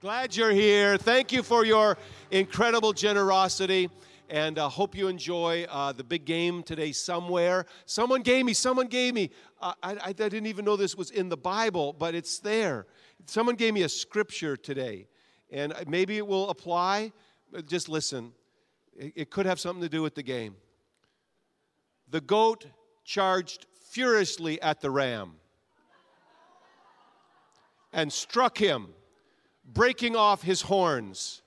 Glad you're here. Thank you for your incredible generosity. And uh, hope you enjoy uh, the big game today somewhere. Someone gave me, someone gave me. Uh, I, I didn't even know this was in the Bible, but it's there. Someone gave me a scripture today. And maybe it will apply. Just listen. It, it could have something to do with the game. The goat charged furiously at the ram and struck him breaking off his horns.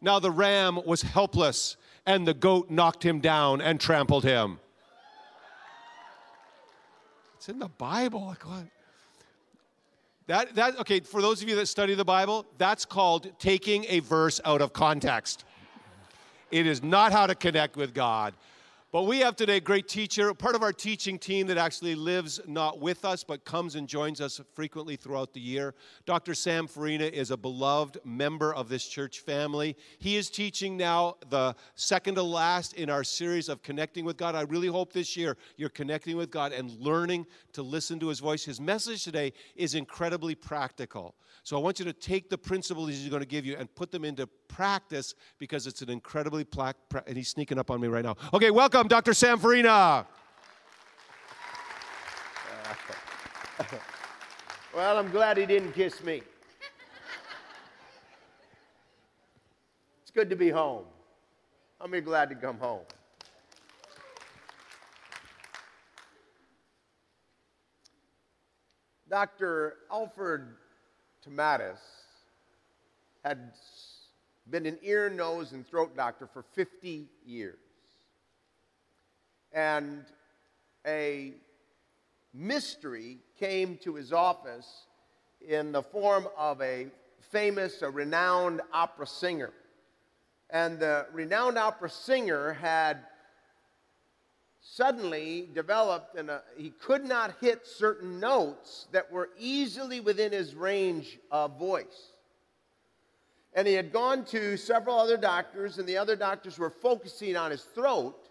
Now the ram was helpless, and the goat knocked him down and trampled him. It's in the Bible. Like what? That, that, okay, for those of you that study the Bible, that's called taking a verse out of context. It is not how to connect with God. But we have today a great teacher, part of our teaching team that actually lives not with us, but comes and joins us frequently throughout the year. Dr. Sam Farina is a beloved member of this church family. He is teaching now the second to last in our series of connecting with God. I really hope this year you're connecting with God and learning to listen to his voice. His message today is incredibly practical. So I want you to take the principles he's going to give you and put them into practice because it's an incredibly plaque. And he's sneaking up on me right now. Okay, welcome, Dr. Sam Farina. well, I'm glad he didn't kiss me. It's good to be home. I'm glad to come home. Dr. Alfred Tomatis had been an ear, nose, and throat doctor for 50 years. And a mystery came to his office in the form of a famous, a renowned opera singer. And the renowned opera singer had suddenly developed and he could not hit certain notes that were easily within his range of voice. And he had gone to several other doctors, and the other doctors were focusing on his throat.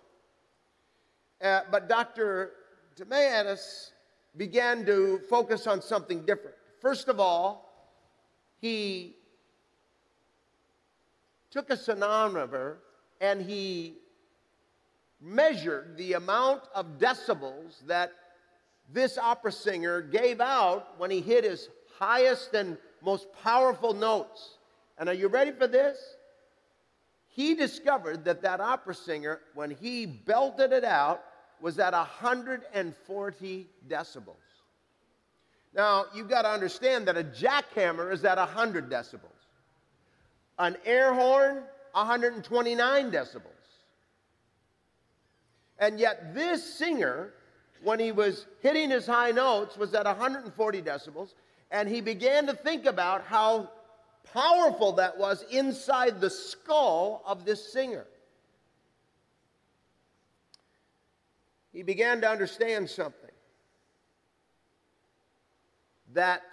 Uh, but Dr. Tomatis began to focus on something different. First of all, he took a sonometer and he measured the amount of decibels that this opera singer gave out when he hit his highest and most powerful notes. And are you ready for this? He discovered that that opera singer, when he belted it out, was at 140 decibels. Now, you've got to understand that a jackhammer is at 100 decibels. An air horn, 129 decibels. And yet, this singer, when he was hitting his high notes, was at 140 decibels, and he began to think about how powerful that was inside the skull of this singer. He began to understand something that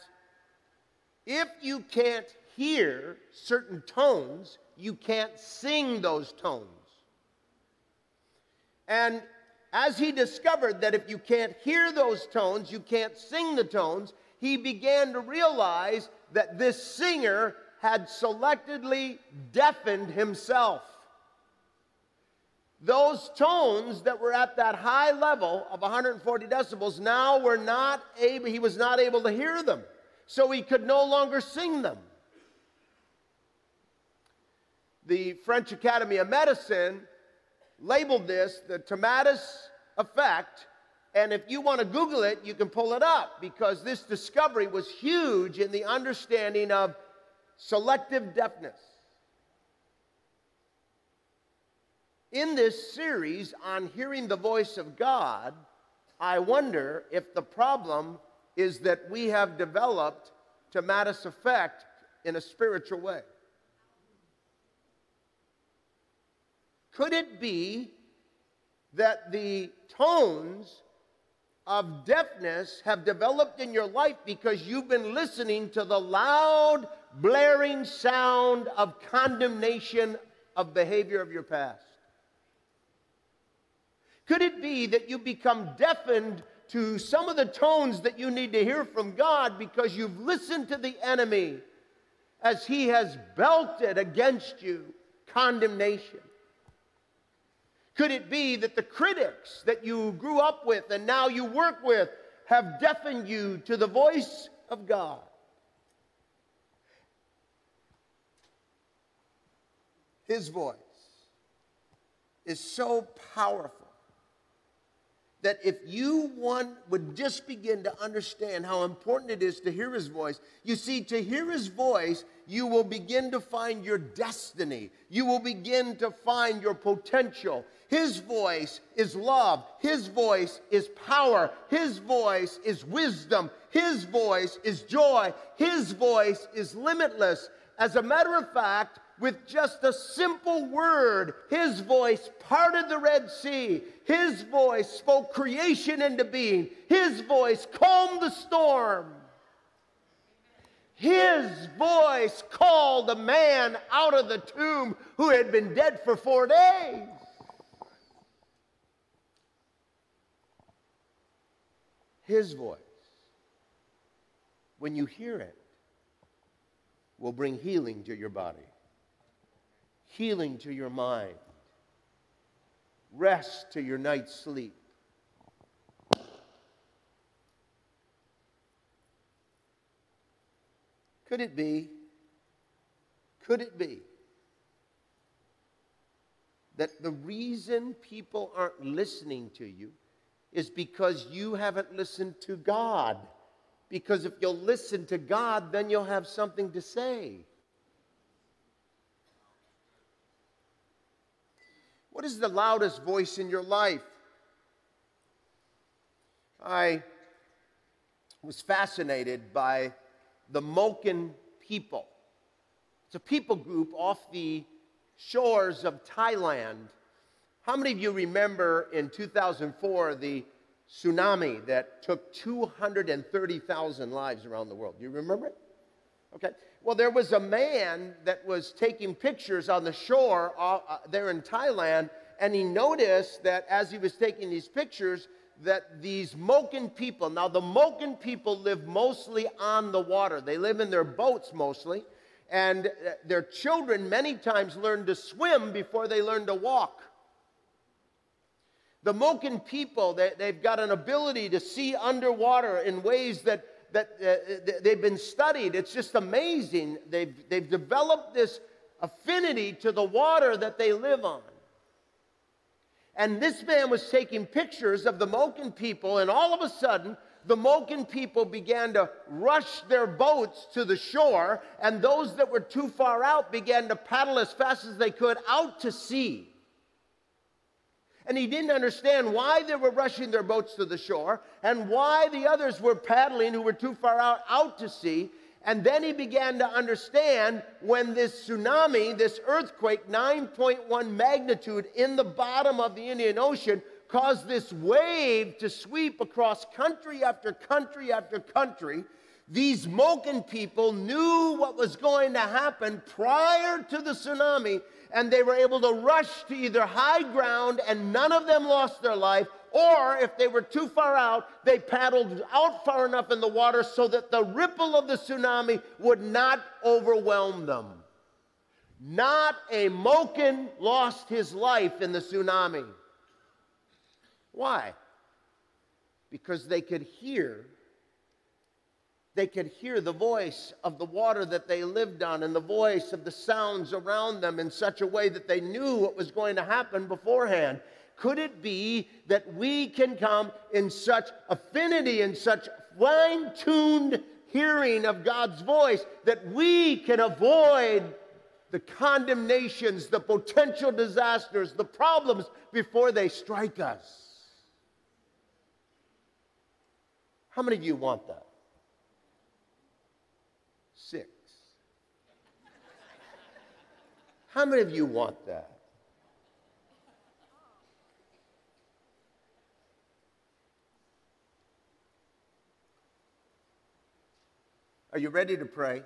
if you can't hear certain tones, you can't sing those tones. And as he discovered that if you can't hear those tones, you can't sing the tones, he began to realize that this singer had selectively deafened himself. Those tones that were at that high level of 140 decibels now were not able, he was not able to hear them. So he could no longer sing them. The French Academy of Medicine labeled this the Tomatis effect. And if you want to Google it, you can pull it up because this discovery was huge in the understanding of selective deafness. In this series on hearing the voice of God, I wonder if the problem is that we have developed Tomatis effect in a spiritual way. Could it be that the tones of deafness have developed in your life because you've been listening to the loud, blaring sound of condemnation of behavior of your past? Could it be that you become deafened to some of the tones that you need to hear from God because you've listened to the enemy as he has belted against you condemnation? Could it be that the critics that you grew up with and now you work with have deafened you to the voice of God? His voice is so powerful that if you one would just begin to understand how important it is to hear his voice you see to hear his voice you will begin to find your destiny you will begin to find your potential his voice is love his voice is power his voice is wisdom his voice is joy his voice is limitless as a matter of fact with just a simple word. His voice parted the Red Sea. His voice spoke creation into being. His voice calmed the storm. His voice called a man out of the tomb who had been dead for four days. His voice, when you hear it, will bring healing to your body healing to your mind, rest to your night's sleep. Could it be? Could it be that the reason people aren't listening to you is because you haven't listened to God? Because if you'll listen to God, then you'll have something to say. What is the loudest voice in your life? I was fascinated by the Moken people. It's a people group off the shores of Thailand. How many of you remember in 2004 the tsunami that took 230,000 lives around the world? Do you remember it? Okay. Well, there was a man that was taking pictures on the shore uh, uh, there in Thailand, and he noticed that as he was taking these pictures, that these Moken people, now the Moken people live mostly on the water. They live in their boats mostly, and uh, their children many times learn to swim before they learn to walk. The Moken people, they, they've got an ability to see underwater in ways that that uh, they've been studied. It's just amazing. They've, they've developed this affinity to the water that they live on. And this man was taking pictures of the Moken people, and all of a sudden, the Moken people began to rush their boats to the shore, and those that were too far out began to paddle as fast as they could out to sea and he didn't understand why they were rushing their boats to the shore and why the others were paddling who were too far out out to sea. And then he began to understand when this tsunami, this earthquake, 9.1 magnitude in the bottom of the Indian Ocean, caused this wave to sweep across country after country after country. These Moken people knew what was going to happen prior to the tsunami, and they were able to rush to either high ground and none of them lost their life, or if they were too far out, they paddled out far enough in the water so that the ripple of the tsunami would not overwhelm them. Not a Moken lost his life in the tsunami. Why? Because they could hear they could hear the voice of the water that they lived on and the voice of the sounds around them in such a way that they knew what was going to happen beforehand. Could it be that we can come in such affinity and such fine tuned hearing of God's voice that we can avoid the condemnations, the potential disasters, the problems before they strike us? How many of you want that? How many of you want that? Are you ready to pray?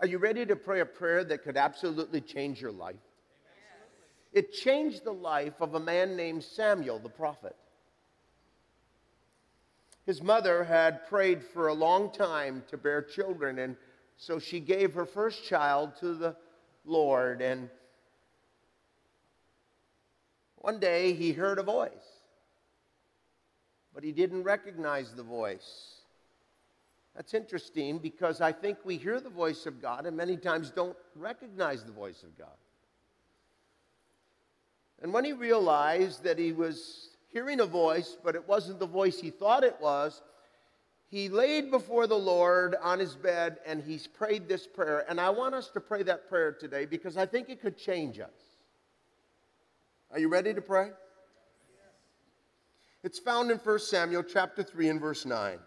Are you ready to pray a prayer that could absolutely change your life? It changed the life of a man named Samuel the prophet. His mother had prayed for a long time to bear children, and so she gave her first child to the Lord. And one day he heard a voice, but he didn't recognize the voice. That's interesting because I think we hear the voice of God and many times don't recognize the voice of God. And when he realized that he was hearing a voice, but it wasn't the voice he thought it was, he laid before the Lord on his bed and he prayed this prayer. And I want us to pray that prayer today because I think it could change us. Are you ready to pray? It's found in 1 Samuel chapter 3 and verse 9.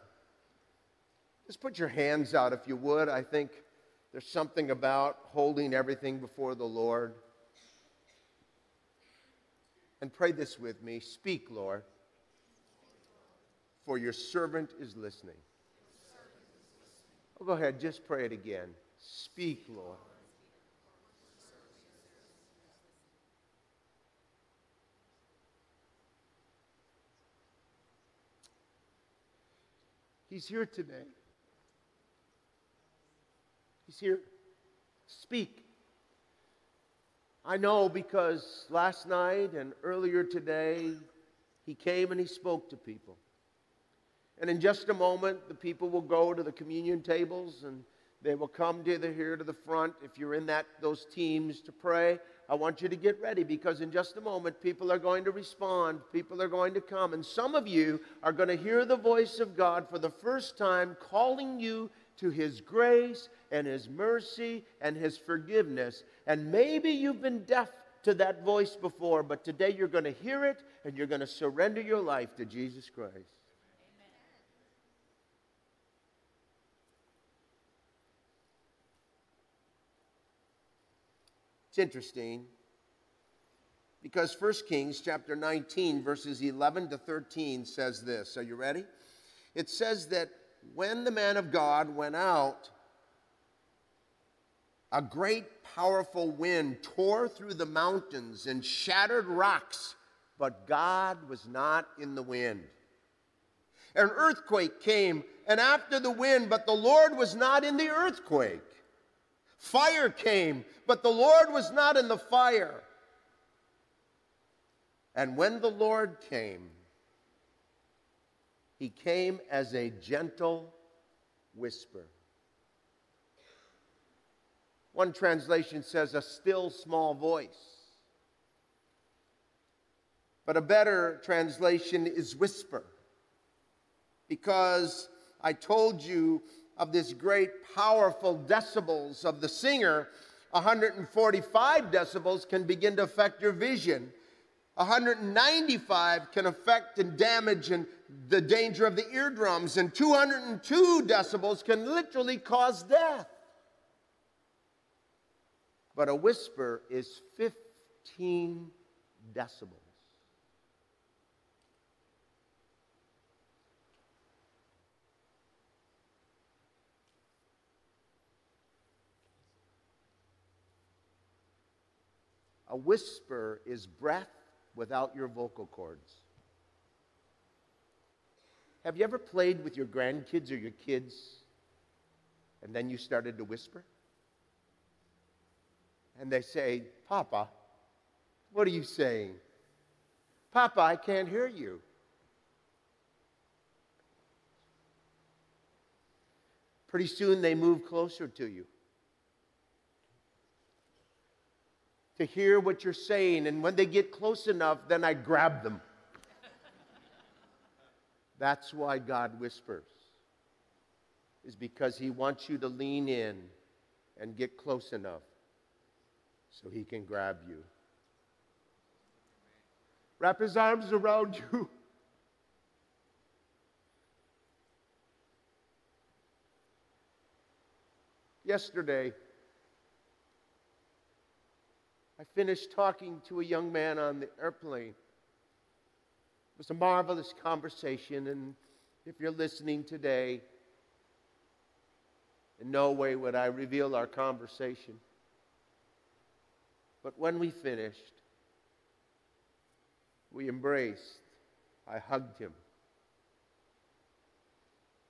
Just put your hands out if you would. I think there's something about holding everything before the Lord. And pray this with me Speak, Lord, for your servant is listening. Oh, go ahead, just pray it again. Speak, Lord. He's here today. He's here. Speak. I know because last night and earlier today, he came and he spoke to people. And in just a moment, the people will go to the communion tables and they will come to the, here to the front. If you're in that those teams to pray, I want you to get ready because in just a moment, people are going to respond. People are going to come. And some of you are going to hear the voice of God for the first time calling you to His grace and His mercy and His forgiveness. And maybe you've been deaf to that voice before, but today you're going to hear it and you're going to surrender your life to Jesus Christ. It's interesting because 1 Kings chapter 19, verses 11 to 13 says this. Are you ready? It says that when the man of God went out, a great powerful wind tore through the mountains and shattered rocks, but God was not in the wind. An earthquake came, and after the wind, but the Lord was not in the earthquake. Fire came, but the Lord was not in the fire. And when the Lord came, he came as a gentle whisper. One translation says a still small voice. But a better translation is whisper. Because I told you of this great powerful decibels of the singer, 145 decibels can begin to affect your vision. 195 can affect and damage and the danger of the eardrums, and 202 decibels can literally cause death. But a whisper is 15 decibels. A whisper is breath without your vocal cords. Have you ever played with your grandkids or your kids and then you started to whisper? And they say, Papa, what are you saying? Papa, I can't hear you. Pretty soon they move closer to you. To hear what you're saying. And when they get close enough, then I grab them. That's why God whispers, is because He wants you to lean in and get close enough so He can grab you. Wrap His arms around you. Yesterday, I finished talking to a young man on the airplane. It was a marvelous conversation, and if you're listening today, in no way would I reveal our conversation. But when we finished, we embraced. I hugged him.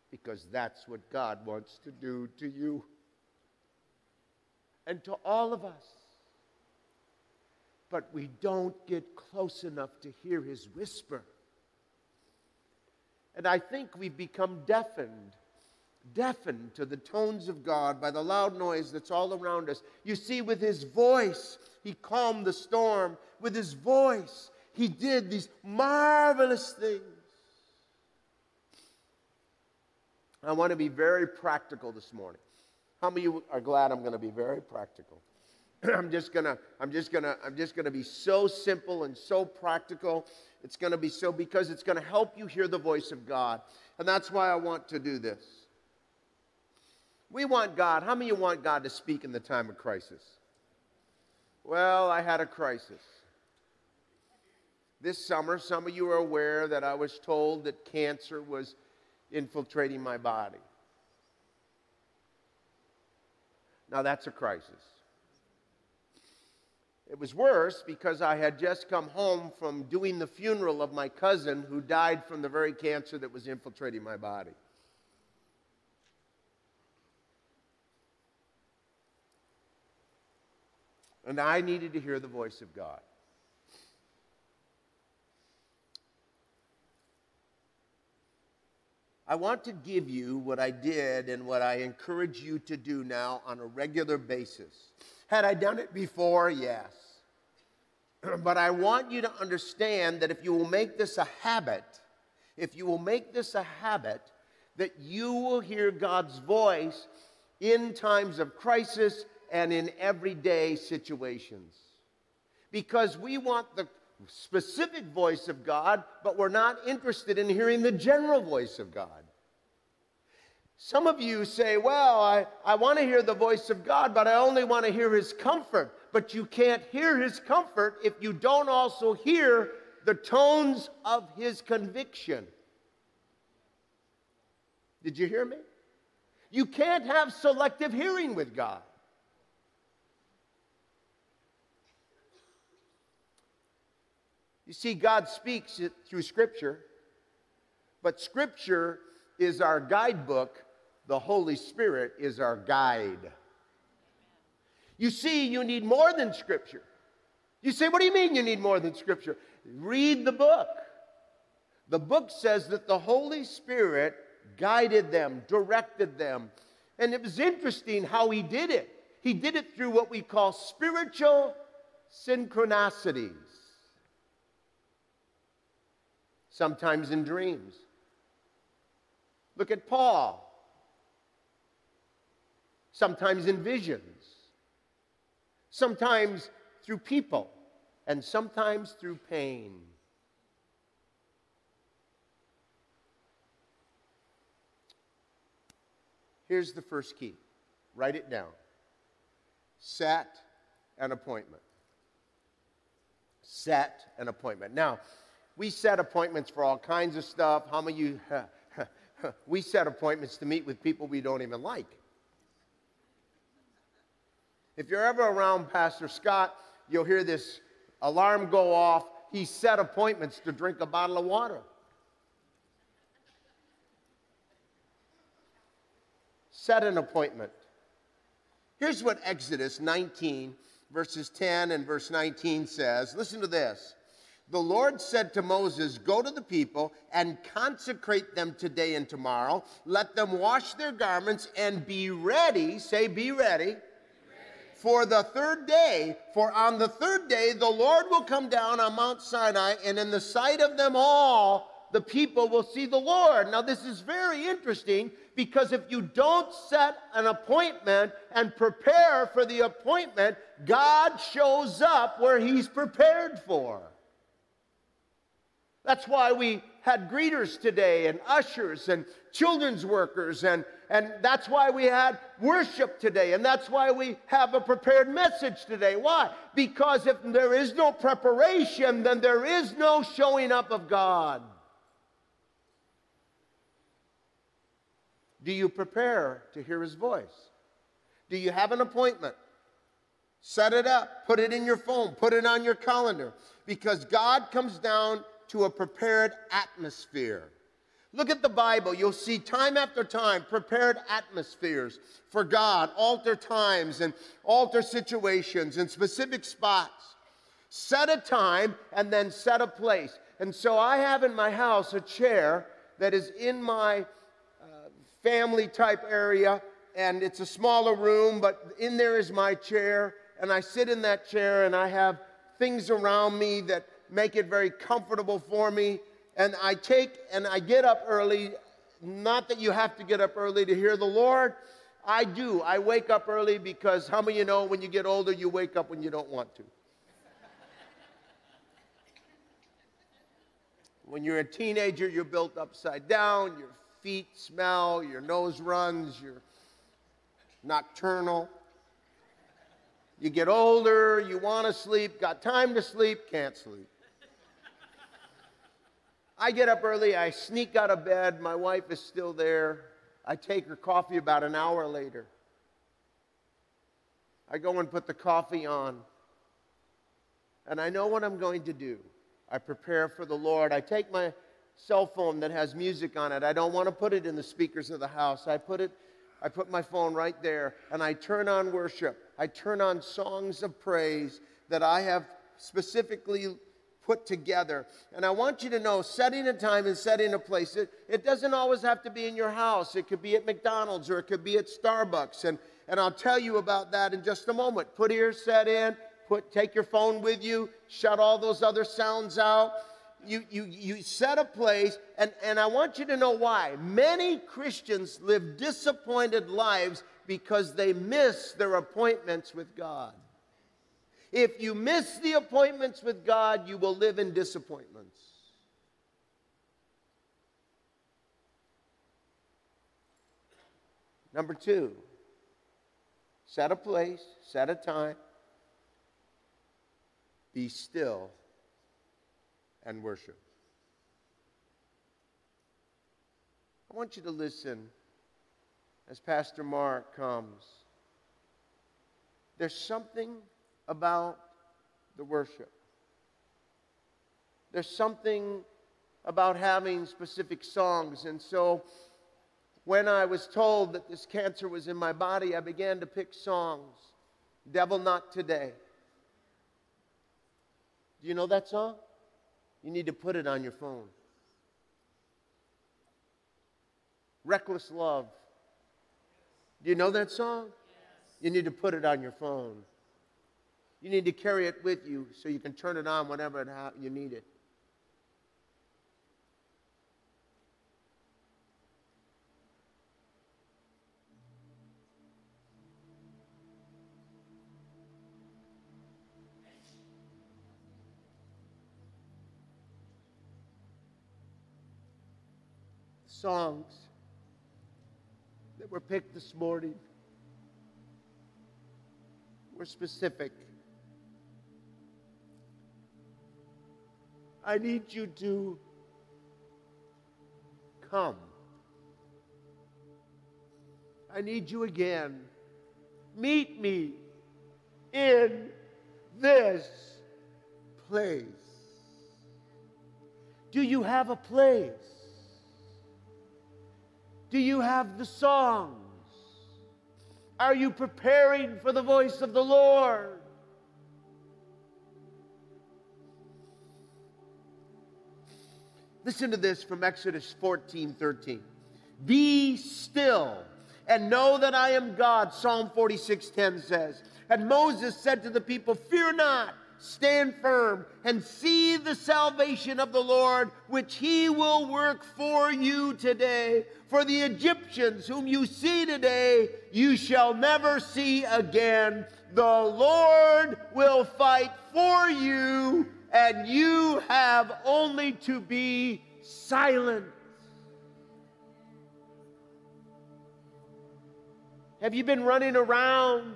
Because that's what God wants to do to you. and to all of us. But we don't get close enough to hear his whisper. And I think we've become deafened, deafened to the tones of God by the loud noise that's all around us. You see, with his voice, he calmed the storm. With his voice, he did these marvelous things. I want to be very practical this morning. How many of you are glad I'm going to be very practical? I'm just to I'm just to I'm just to be so simple and so practical. It's to be so because it's to help you hear the voice of God. And that's why I want to do this. We want God. How many of you want God to speak in the time of crisis? Well, I had a crisis. This summer, some of you are aware that I was told that cancer was infiltrating my body. Now, that's a crisis. It was worse because I had just come home from doing the funeral of my cousin who died from the very cancer that was infiltrating my body. And I needed to hear the voice of God. I want to give you what I did and what I encourage you to do now on a regular basis. Had I done it before? Yes. but I want you to understand that if you will make this a habit, if you will make this a habit, that you will hear God's voice in times of crisis and in everyday situations. Because we want the specific voice of God, but we're not interested in hearing the general voice of God. Some of you say, Well, I, I want to hear the voice of God, but I only want to hear his comfort. But you can't hear his comfort if you don't also hear the tones of his conviction. Did you hear me? You can't have selective hearing with God. You see, God speaks through Scripture, but Scripture is our guidebook, the Holy Spirit is our guide. You see, you need more than Scripture. You say, What do you mean you need more than Scripture? Read the book. The book says that the Holy Spirit guided them, directed them. And it was interesting how he did it. He did it through what we call spiritual synchronicities sometimes in dreams. Look at Paul, sometimes in visions, sometimes through people, and sometimes through pain. Here's the first key write it down. Set an appointment. Set an appointment. Now, we set appointments for all kinds of stuff. How many of you, we set appointments to meet with people we don't even like? If you're ever around Pastor Scott, you'll hear this alarm go off. He set appointments to drink a bottle of water. Set an appointment. Here's what Exodus 19, verses 10 and verse 19 says. Listen to this the Lord said to Moses, Go to the people and consecrate them today and tomorrow. Let them wash their garments and be ready. Say, Be ready. For the third day, for on the third day the Lord will come down on Mount Sinai, and in the sight of them all, the people will see the Lord. Now, this is very interesting because if you don't set an appointment and prepare for the appointment, God shows up where He's prepared for. That's why we had greeters today and ushers and children's workers and and that's why we had worship today and that's why we have a prepared message today. Why? Because if there is no preparation then there is no showing up of god. Do you prepare to hear his voice? Do you have an appointment? Set it up. Put it in your phone. Put it on your calendar. Because god comes down to a prepared atmosphere. Look at the Bible. You'll see time after time prepared atmospheres for God, altar times and altar situations and specific spots. Set a time and then set a place. And so I have in my house a chair that is in my uh, family type area, and it's a smaller room, but in there is my chair, and I sit in that chair and I have things around me that make it very comfortable for me. And I take and I get up early. Not that you have to get up early to hear the Lord. I do. I wake up early because how many you know when you get older, you wake up when you don't want to? When you're a teenager, you're built upside down, your feet smell, your nose runs, you're nocturnal. You get older, you want to sleep, got time to sleep, can't sleep. I get up early, I sneak out of bed, my wife is still there. I take her coffee about an hour later. I go and put the coffee on, and I know what I'm going to do. I prepare for the Lord. I take my cell phone that has music on it. I don't want to put it in the speakers of the house. I put it I put my phone right there and I turn on worship. I turn on songs of praise that I have specifically put together. And I want you to know setting a time and setting a place, it, it doesn't always have to be in your house. It could be at McDonald's or it could be at Starbucks. And, and I'll tell you about that in just a moment. Put ears set in, put, take your phone with you, shut all those other sounds out you, you, you set a place, and, and I want you to know why. Many Christians live disappointed lives because they miss their appointments with God. If you miss the appointments with God, you will live in disappointments. Number two, set a place, set a time, be still and worship. I want you to listen as Pastor Mark comes. There's something about the worship. There's something about having specific songs. And so when I was told that this cancer was in my body, I began to pick songs. Devil Not Today. Do you know that song? You need to put it on your phone. Reckless Love. Do you know that song? Yes. You need to put it on your phone. You need to carry it with you so you can turn it on whenever you need it. songs that were picked this morning were specific. I need you to come. I need you again. Meet me in this place. Do you have a place? Do you have the songs? Are you preparing for the voice of the Lord? Listen to this from Exodus 14 13. Be still and know that I am God, Psalm 46 10 says. And Moses said to the people, Fear not stand firm and see the salvation of the Lord, which he will work for you today. For the Egyptians whom you see today, you shall never see again. The Lord will fight for you, and you have only to be silent. Have you been running around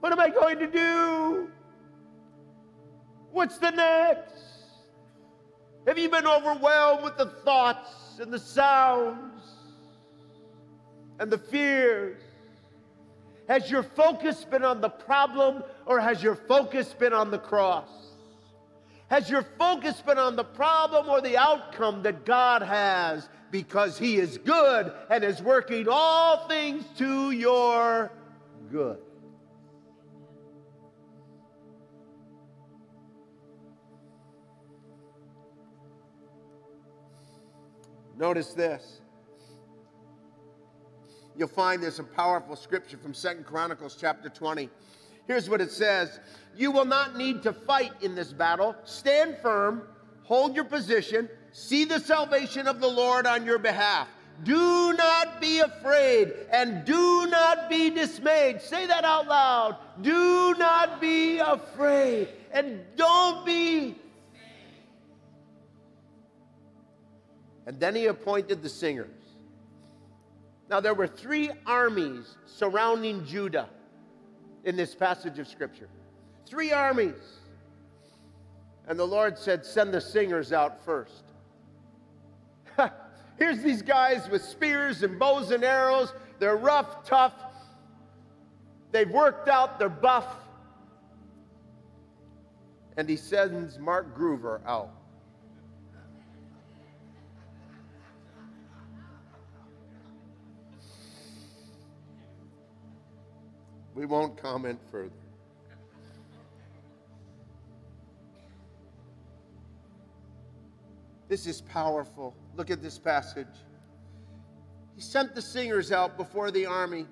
what am I going to do? What's the next? Have you been overwhelmed with the thoughts and the sounds and the fears? Has your focus been on the problem or has your focus been on the cross? Has your focus been on the problem or the outcome that God has? Because He is good and is working all things to your good. Notice this. You'll find there's a powerful scripture from Second Chronicles chapter 20. Here's what it says You will not need to fight in this battle. Stand firm, hold your position, see the salvation of the Lord on your behalf. Do not be afraid and do not be dismayed. Say that out loud. Do not be afraid and don't be. And then he appointed the singers. Now, there were three armies surrounding Judah in this passage of Scripture. Three armies. And the Lord said, Send the singers out first. Here's these guys with spears and bows and arrows. They're rough, tough. They've worked out, they're buff. And he sends Mark Groover out. We won't comment further. This is powerful. Look at this passage. He sent the singers out before the army.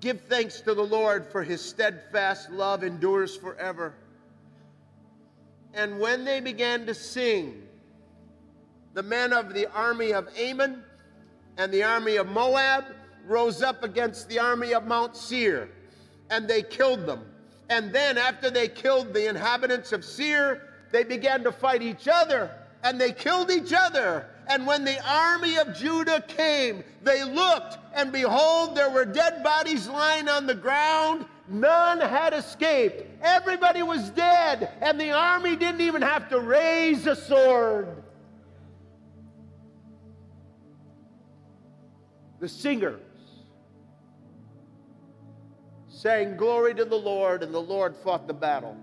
Give thanks to the Lord, for his steadfast love endures forever. And when they began to sing, the men of the army of Ammon and the army of Moab rose up against the army of Mount Seir and they killed them. And then, after they killed the inhabitants of Seir, they began to fight each other and they killed each other. And when the army of Judah came, they looked, and behold, there were dead bodies lying on the ground. None had escaped. Everybody was dead, and the army didn't even have to raise a sword. The singer saying, Glory to the Lord, and the Lord fought the battle.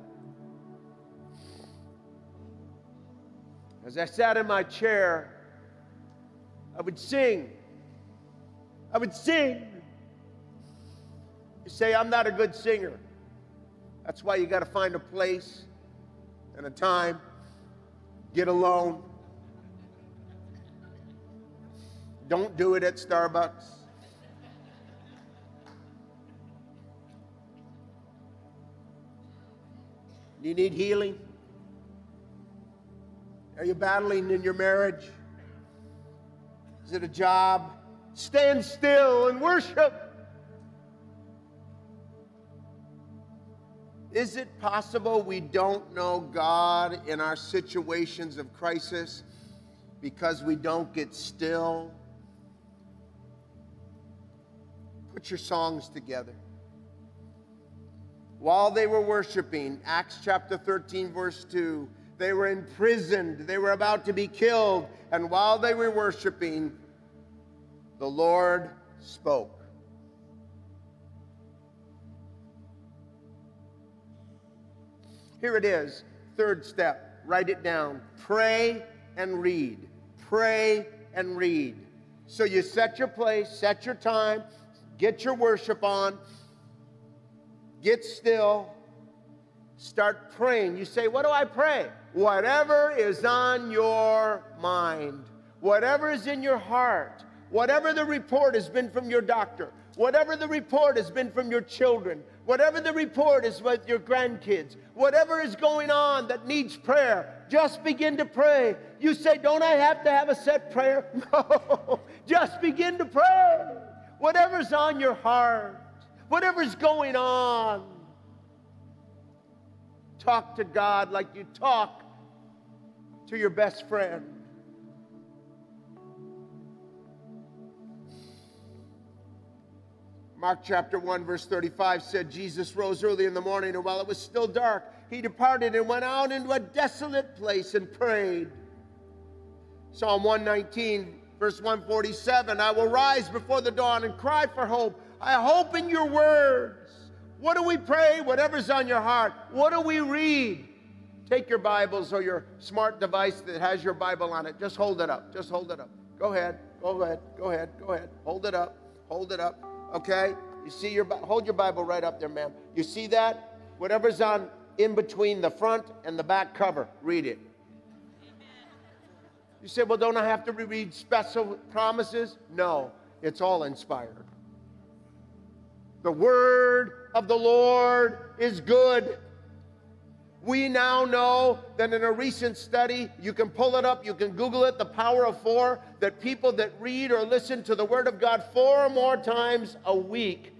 As I sat in my chair, I would sing. I would sing. You say, I'm not a good singer. That's why you got to find a place and a time, get alone. Don't do it at Starbucks. Do you need healing? Are you battling in your marriage? Is it a job? Stand still and worship. Is it possible we don't know God in our situations of crisis because we don't get still? Put your songs together while they were worshiping, Acts chapter 13, verse 2, they were imprisoned, they were about to be killed, and while they were worshiping, the Lord spoke. Here it is, third step. Write it down. Pray and read. Pray and read. So you set your place, set your time, get your worship on, get still, start praying. You say, What do I pray? Whatever is on your mind, whatever is in your heart, whatever the report has been from your doctor, whatever the report has been from your children, whatever the report is with your grandkids, whatever is going on that needs prayer, just begin to pray. You say, Don't I have to have a set prayer? No, just begin to pray. Whatever's on your heart whatever's going on. Talk to God like you talk to your best friend. Mark chapter 1, verse 35 said, Jesus rose early in the morning, and while it was still dark, he departed and went out into a desolate place and prayed. Psalm 119, verse 147 I will rise before the dawn and cry for hope. I hope in your words. What do we pray? Whatever's on your heart. What do we read? Take your Bibles or your smart device that has your Bible on it. Just hold it up. Just hold it up. Go ahead. Go ahead. Go ahead. Go ahead. Hold it up. Hold it up. Okay? You see your hold your Bible right up there, ma'am. You see that? Whatever's on in between the front and the back cover, read it. You say, well, don't I have to read special promises? No, it's all inspired. The word of the Lord is good. We now know that in a recent study, you can pull it up, you can Google it, the power of four, that people that read or listen to the Word of God four or more times a week,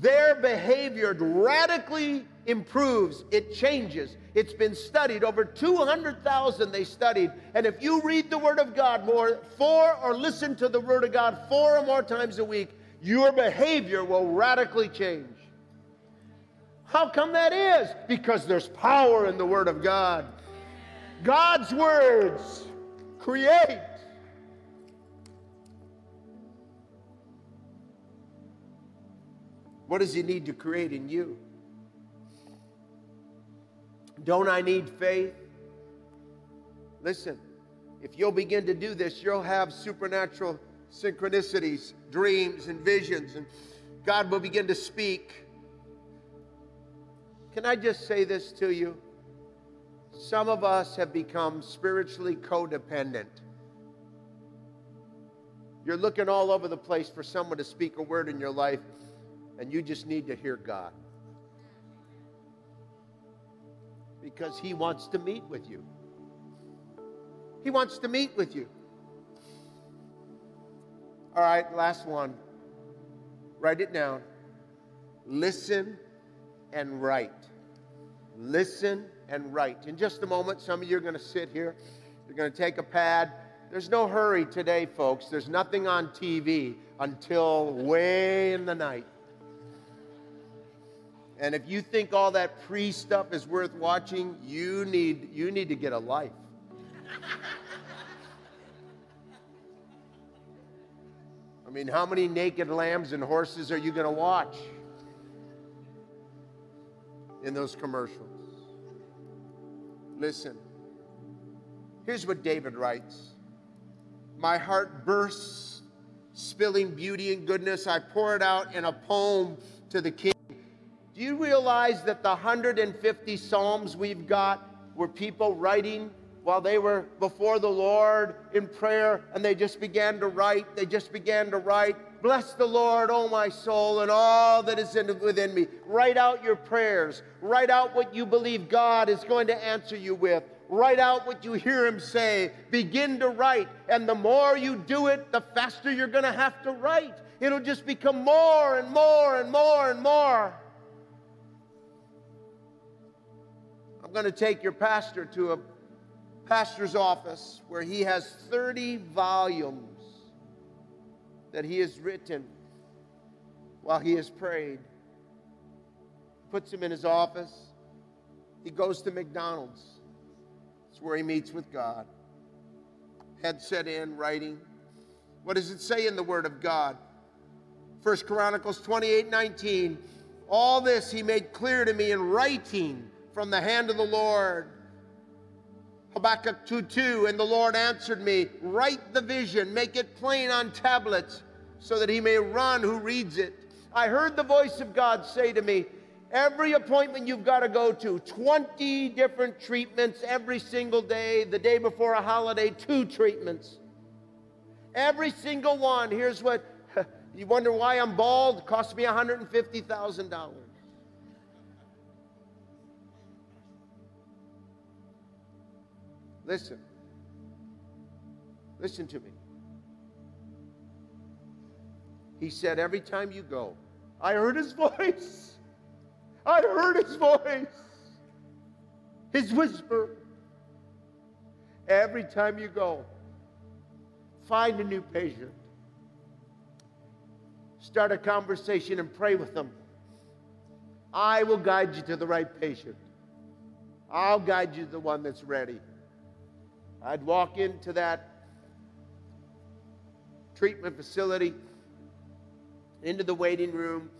their behavior radically improves, it changes. It's been studied. Over 200,000 they studied. And if you read the Word of God more, four or listen to the Word of God four or more times a week, your behavior will radically change. How come that is? Because there's power in the Word of God. God's words create. What does He need to create in you? Don't I need faith? Listen, if you'll begin to do this, you'll have supernatural synchronicities, dreams, and visions, and God will begin to speak. Can I just say this to you? Some of us have become spiritually codependent. You're looking all over the place for someone to speak a word in your life, and you just need to hear God. Because He wants to meet with you. He wants to meet with you. All right, last one. Write it down. Listen and write. Listen and write. In just a moment, some of you are going to sit here. You're going to take a pad. There's no hurry today, folks. There's nothing on TV until way in the night. And if you think all that pre stuff is worth watching, you need, you need to get a life. I mean, how many naked lambs and horses are you going to watch? in those commercials. Listen, here's what David writes My heart bursts, spilling beauty and goodness. I pour it out in a poem to the king. Do you realize that the 150 Psalms we've got were people writing while they were before the Lord in prayer and they just began to write? They just began to write. Bless the Lord, O my soul, and all that is in, within me. Write out your prayers. Write out what you believe God is going to answer you with. Write out what you hear Him say. Begin to write. And the more you do it, the faster you're going to have to write. It'll just become more and more and more and more. I'm going to take your pastor to a pastor's office where he has 30 volumes that he has written while he has prayed. Puts him in his office. He goes to McDonald's. It's where he meets with God. Headset in, writing. What does it say in the Word of God? First Chronicles 28 19. All this he made clear to me in writing from the hand of the Lord. Habakkuk 2 2, and the Lord answered me, Write the vision, make it plain on tablets, so that he may run who reads it. I heard the voice of God say to me, Every appointment you've got to go to, 20 different treatments every single day, the day before a holiday, two treatments. Every single one. Here's what you wonder why I'm bald? Cost me $150,000. Listen. Listen to me. He said, Every time you go, I heard his voice. I heard his voice. His whisper. Every time you go, find a new patient. Start a conversation and pray with them. I will guide you to the right patient. I'll guide you to the one that's ready. I'd walk into that treatment facility, into the waiting room.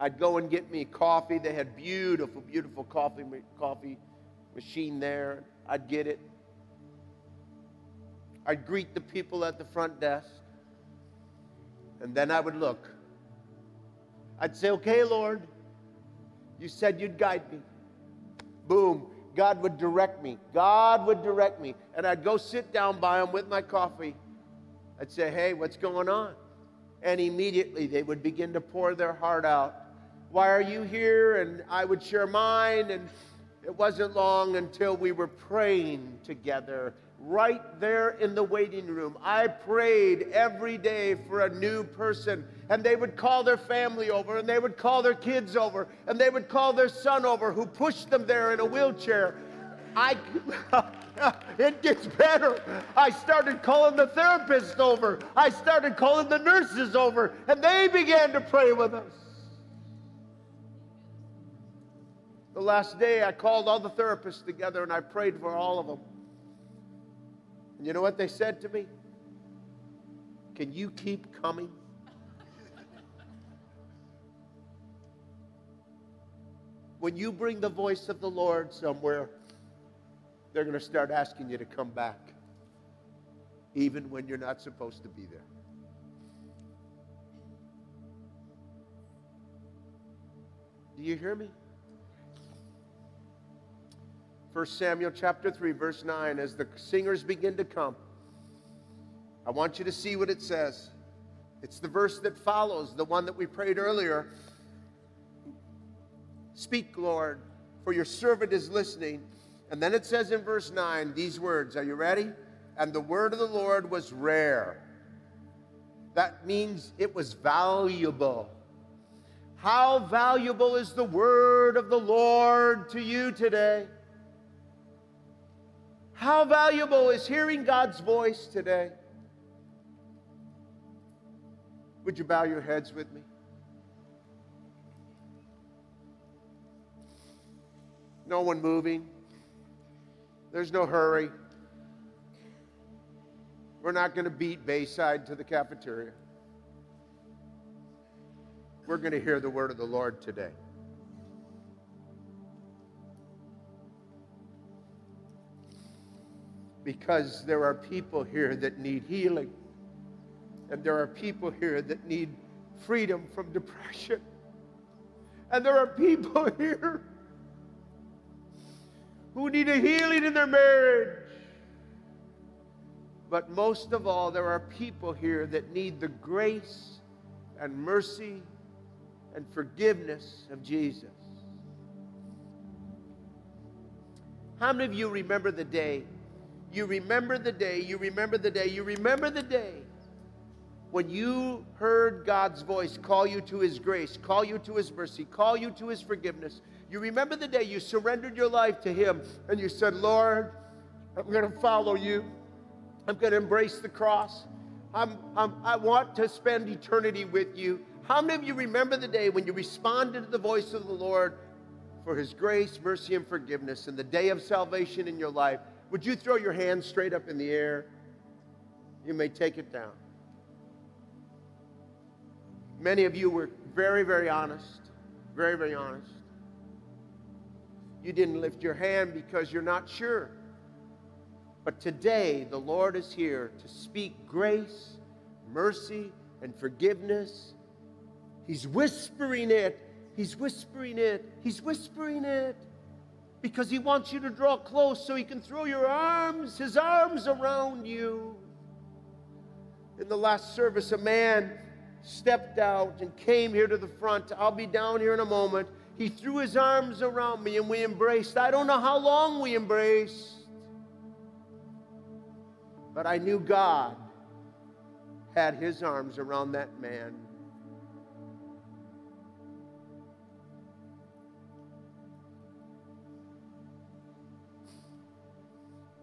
I'd go and get me coffee. They had beautiful, beautiful coffee. Coffee. machine there. I'd get it. I'd greet the people at the front desk. And then I would look. I'd say, Okay, Lord, you said you'd guide me. Boom. God would direct me. God would direct me. And I'd go sit down by him with my coffee. I'd say, Hey, what's going on? And immediately they would begin to pour their heart out. Why are you here? And I would share mine. And it wasn't long until we were praying together right there in the waiting room. I prayed every day for a new person, and they would call their family over, and they would call their kids over, and they would call their son over who pushed them there in a wheelchair. I, it gets better. I started calling the therapist over. I started calling the nurses over, and they began to pray with us. The last day, I called all the therapists together and I prayed for all of them. And you know what they said to me? Can you keep coming? when you bring the voice of the Lord somewhere, they're going to start asking you to come back, even when you're not supposed to be there. Do you hear me? 1 Samuel chapter 3, verse 9, as the singers begin to come, I want you to see what it says. It's the verse that follows, the one that we prayed earlier. Speak, Lord, for your servant is listening. And then it says in verse 9 these words. Are you ready? And the word of the Lord was rare. That means it was valuable. How valuable is the word of the Lord to you today? How valuable is hearing God's voice today? Would you bow your heads with me? No one moving. There's no hurry. We're not going to beat Bayside to the cafeteria. We're going to hear the word of the Lord today. Because there are people here that need healing. And there are people here that need freedom from depression. And there are people here who need a healing in their marriage. But most of all, there are people here that need the grace and mercy and forgiveness of Jesus. How many of you remember the day you remember the day, you remember the day, you remember the day when you heard God's voice call you to His grace, call you to His mercy, call you to His forgiveness. You remember the day you surrendered your life to Him and you said, Lord, I'm going to follow you. I'm going to embrace the cross. I'm, I'm, I want to spend eternity with you. How many of you remember the day when you responded to the voice of the Lord for His grace, mercy, and forgiveness and the day of salvation in your life? Would you throw your hand straight up in the air? You may take it down. Many of you were very, very honest. Very, very honest. You didn't lift your hand because you're not sure. But today, the Lord is here to speak grace, mercy, and forgiveness. He's whispering it. He's whispering it. He's whispering it because he wants you to draw close so he can throw your arms, his arms around you. In the last service, a man stepped out and came here to the front. I'll be down here in a moment. He threw his arms around me and we embraced. I don't know how long we embraced, but I knew God had his arms around that man.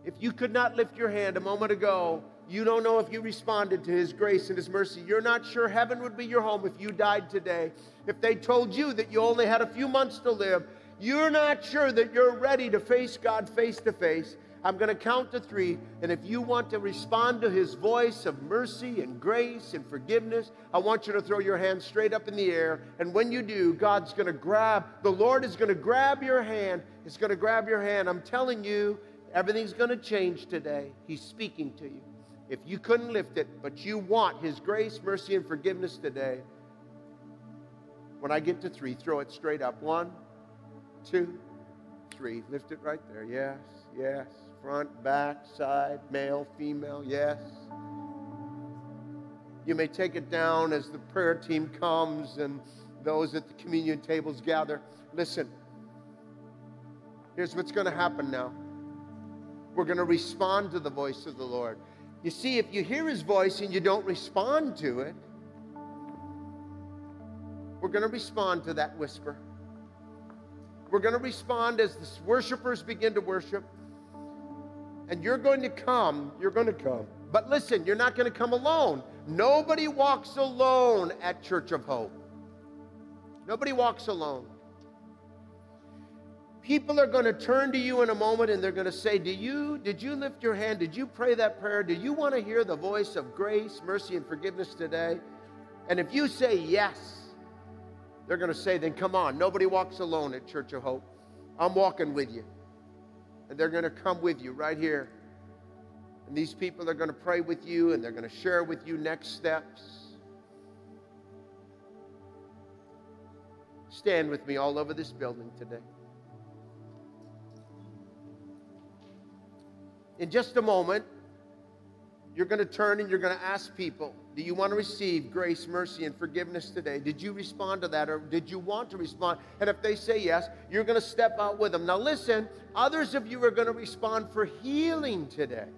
If you could not lift your hand a moment ago, you don't know if you responded to His grace and His mercy. You're not sure heaven would be your home if you died today. If they told you that you only had a few months to live, you're not sure that you're ready to face God face to face. I'm going to count to three. And if you want to respond to his voice of mercy and grace and forgiveness, I want you to throw your hand straight up in the air. And when you do, God's going to grab, the Lord is going to grab your hand. He's going to grab your hand. I'm telling you, everything's going to change today. He's speaking to you. If you couldn't lift it, but you want his grace, mercy, and forgiveness today, when I get to three, throw it straight up. One, two, three. Lift it right there. Yes, yes. Front, back, side, male, female. Yes. You may take it down as the prayer team comes and those at the communion tables gather. Listen, here's what's going to happen now. We're going to respond to the voice of the Lord. You see, if you hear his voice and you don't respond to it, we're going to respond to that whisper. We're going to respond as the worshipers begin to worship. And you're going to come. You're going to come. But listen, you're not going to come alone. Nobody walks alone at Church of Hope. Nobody walks alone. People are going to turn to you in a moment and they're going to say, "Do you did you lift your hand? Did you pray that prayer? Do you want to hear the voice of grace, mercy and forgiveness today?" And if you say yes, they're going to say, then come on. Nobody walks alone at Church of Hope. I'm walking with you. And they're going to come with you right here. And these people are going to pray with you and they're going to share with you next steps. Stand with me all over this building today. In just a moment, you're going to turn and you're going to ask people do you want to receive grace, mercy, and forgiveness today? Did you respond to that or did you want to respond? And if they say yes, you're going to step out with them. Now, listen, others of you are going to respond for healing today.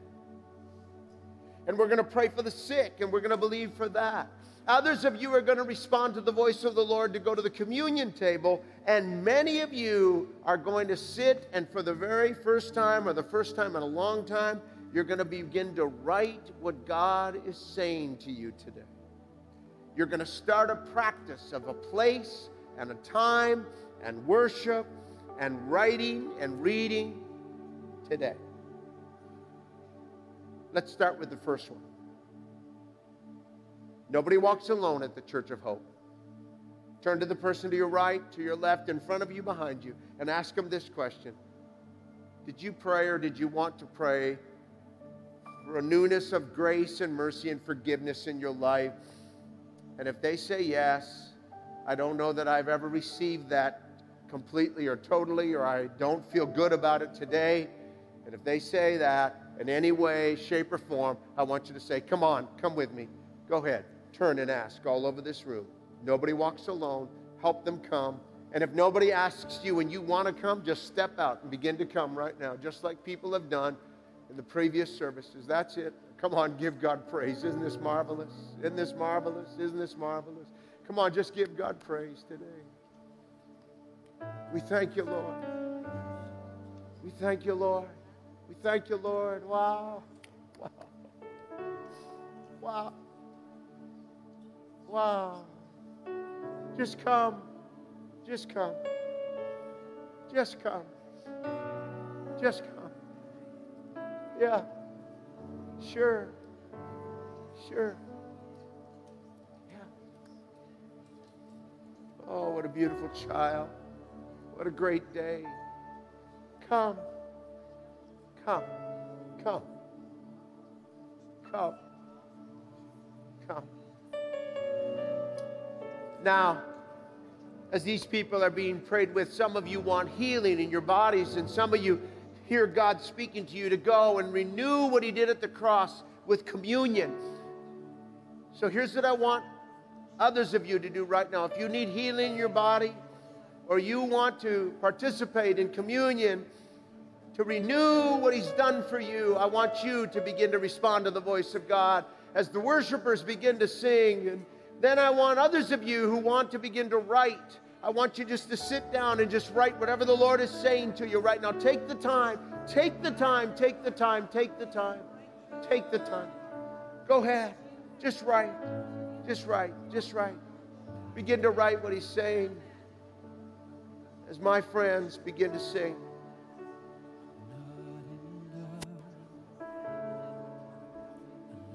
And we're going to pray for the sick and we're going to believe for that. Others of you are going to respond to the voice of the Lord to go to the communion table. And many of you are going to sit and for the very first time or the first time in a long time, you're going to begin to write what God is saying to you today. You're going to start a practice of a place and a time and worship and writing and reading today. Let's start with the first one. Nobody walks alone at the Church of Hope. Turn to the person to your right, to your left, in front of you, behind you, and ask them this question Did you pray or did you want to pray for a newness of grace and mercy and forgiveness in your life. And if they say yes, I don't know that I've ever received that completely or totally, or I don't feel good about it today. And if they say that in any way, shape, or form, I want you to say, Come on, come with me. Go ahead. Turn and ask all over this room. Nobody walks alone. Help them come. And if nobody asks you and you want to come, just step out and begin to come right now, just like people have done in the previous services. That's it. Come on, give God praise. Isn't this marvelous? Isn't this marvelous? Isn't this marvelous? Come on, just give God praise today. We thank you, Lord. We thank you, Lord. We thank you, Lord. Wow. Wow. Wow. Wow. Just come. Just come. Just come. Just come. Yeah. Sure. Sure. Yeah. Oh, what a beautiful child. What a great day. Come. Come. Come. Come. Come. Now, as these people are being prayed with, some of you want healing in your bodies, and some of you hear God speaking to you to go and renew what He did at the cross with communion. So here's what I want others of you to do right now. If you need healing in your body or you want to participate in communion, to renew what He's done for you, I want you to begin to respond to the voice of God as the worshipers begin to sing. And then I want others of you who want to begin to write. I want you just to sit down and just write whatever the Lord is saying to you right now. Take the time, take the time, take the time, take the time, take the time. Go ahead. Just write, just write, just write. Begin to write what he's saying as my friends begin to sing. Not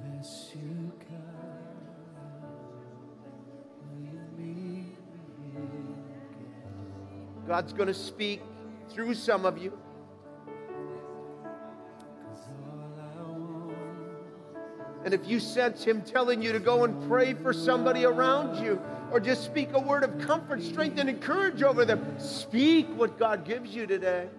enough, God's going to speak through some of you. And if you sense Him telling you to go and pray for somebody around you, or just speak a word of comfort, strength, and encourage over them, speak what God gives you today.